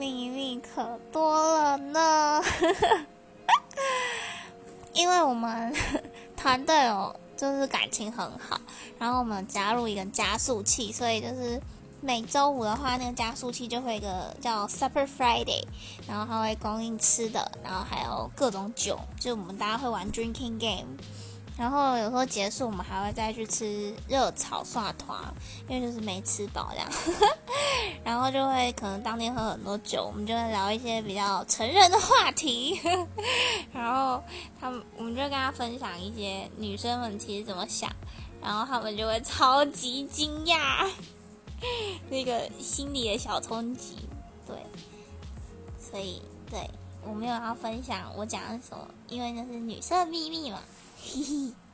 秘密可多了呢。因为我们团队哦，就是感情很好，然后我们加入一个加速器，所以就是每周五的话，那个加速器就会一个叫 Super Friday，然后它会供应吃的，然后还有各种酒，就我们大家会玩 Drinking Game。然后有时候结束，我们还会再去吃热炒涮团，因为就是没吃饱这样。然后就会可能当天喝很多酒，我们就会聊一些比较成人的话题。然后他们，我们就跟他分享一些女生们其实怎么想，然后他们就会超级惊讶，那个心里的小冲击。对，所以对我没有要分享我讲的什么，因为那是女生的秘密嘛。嘿嘿。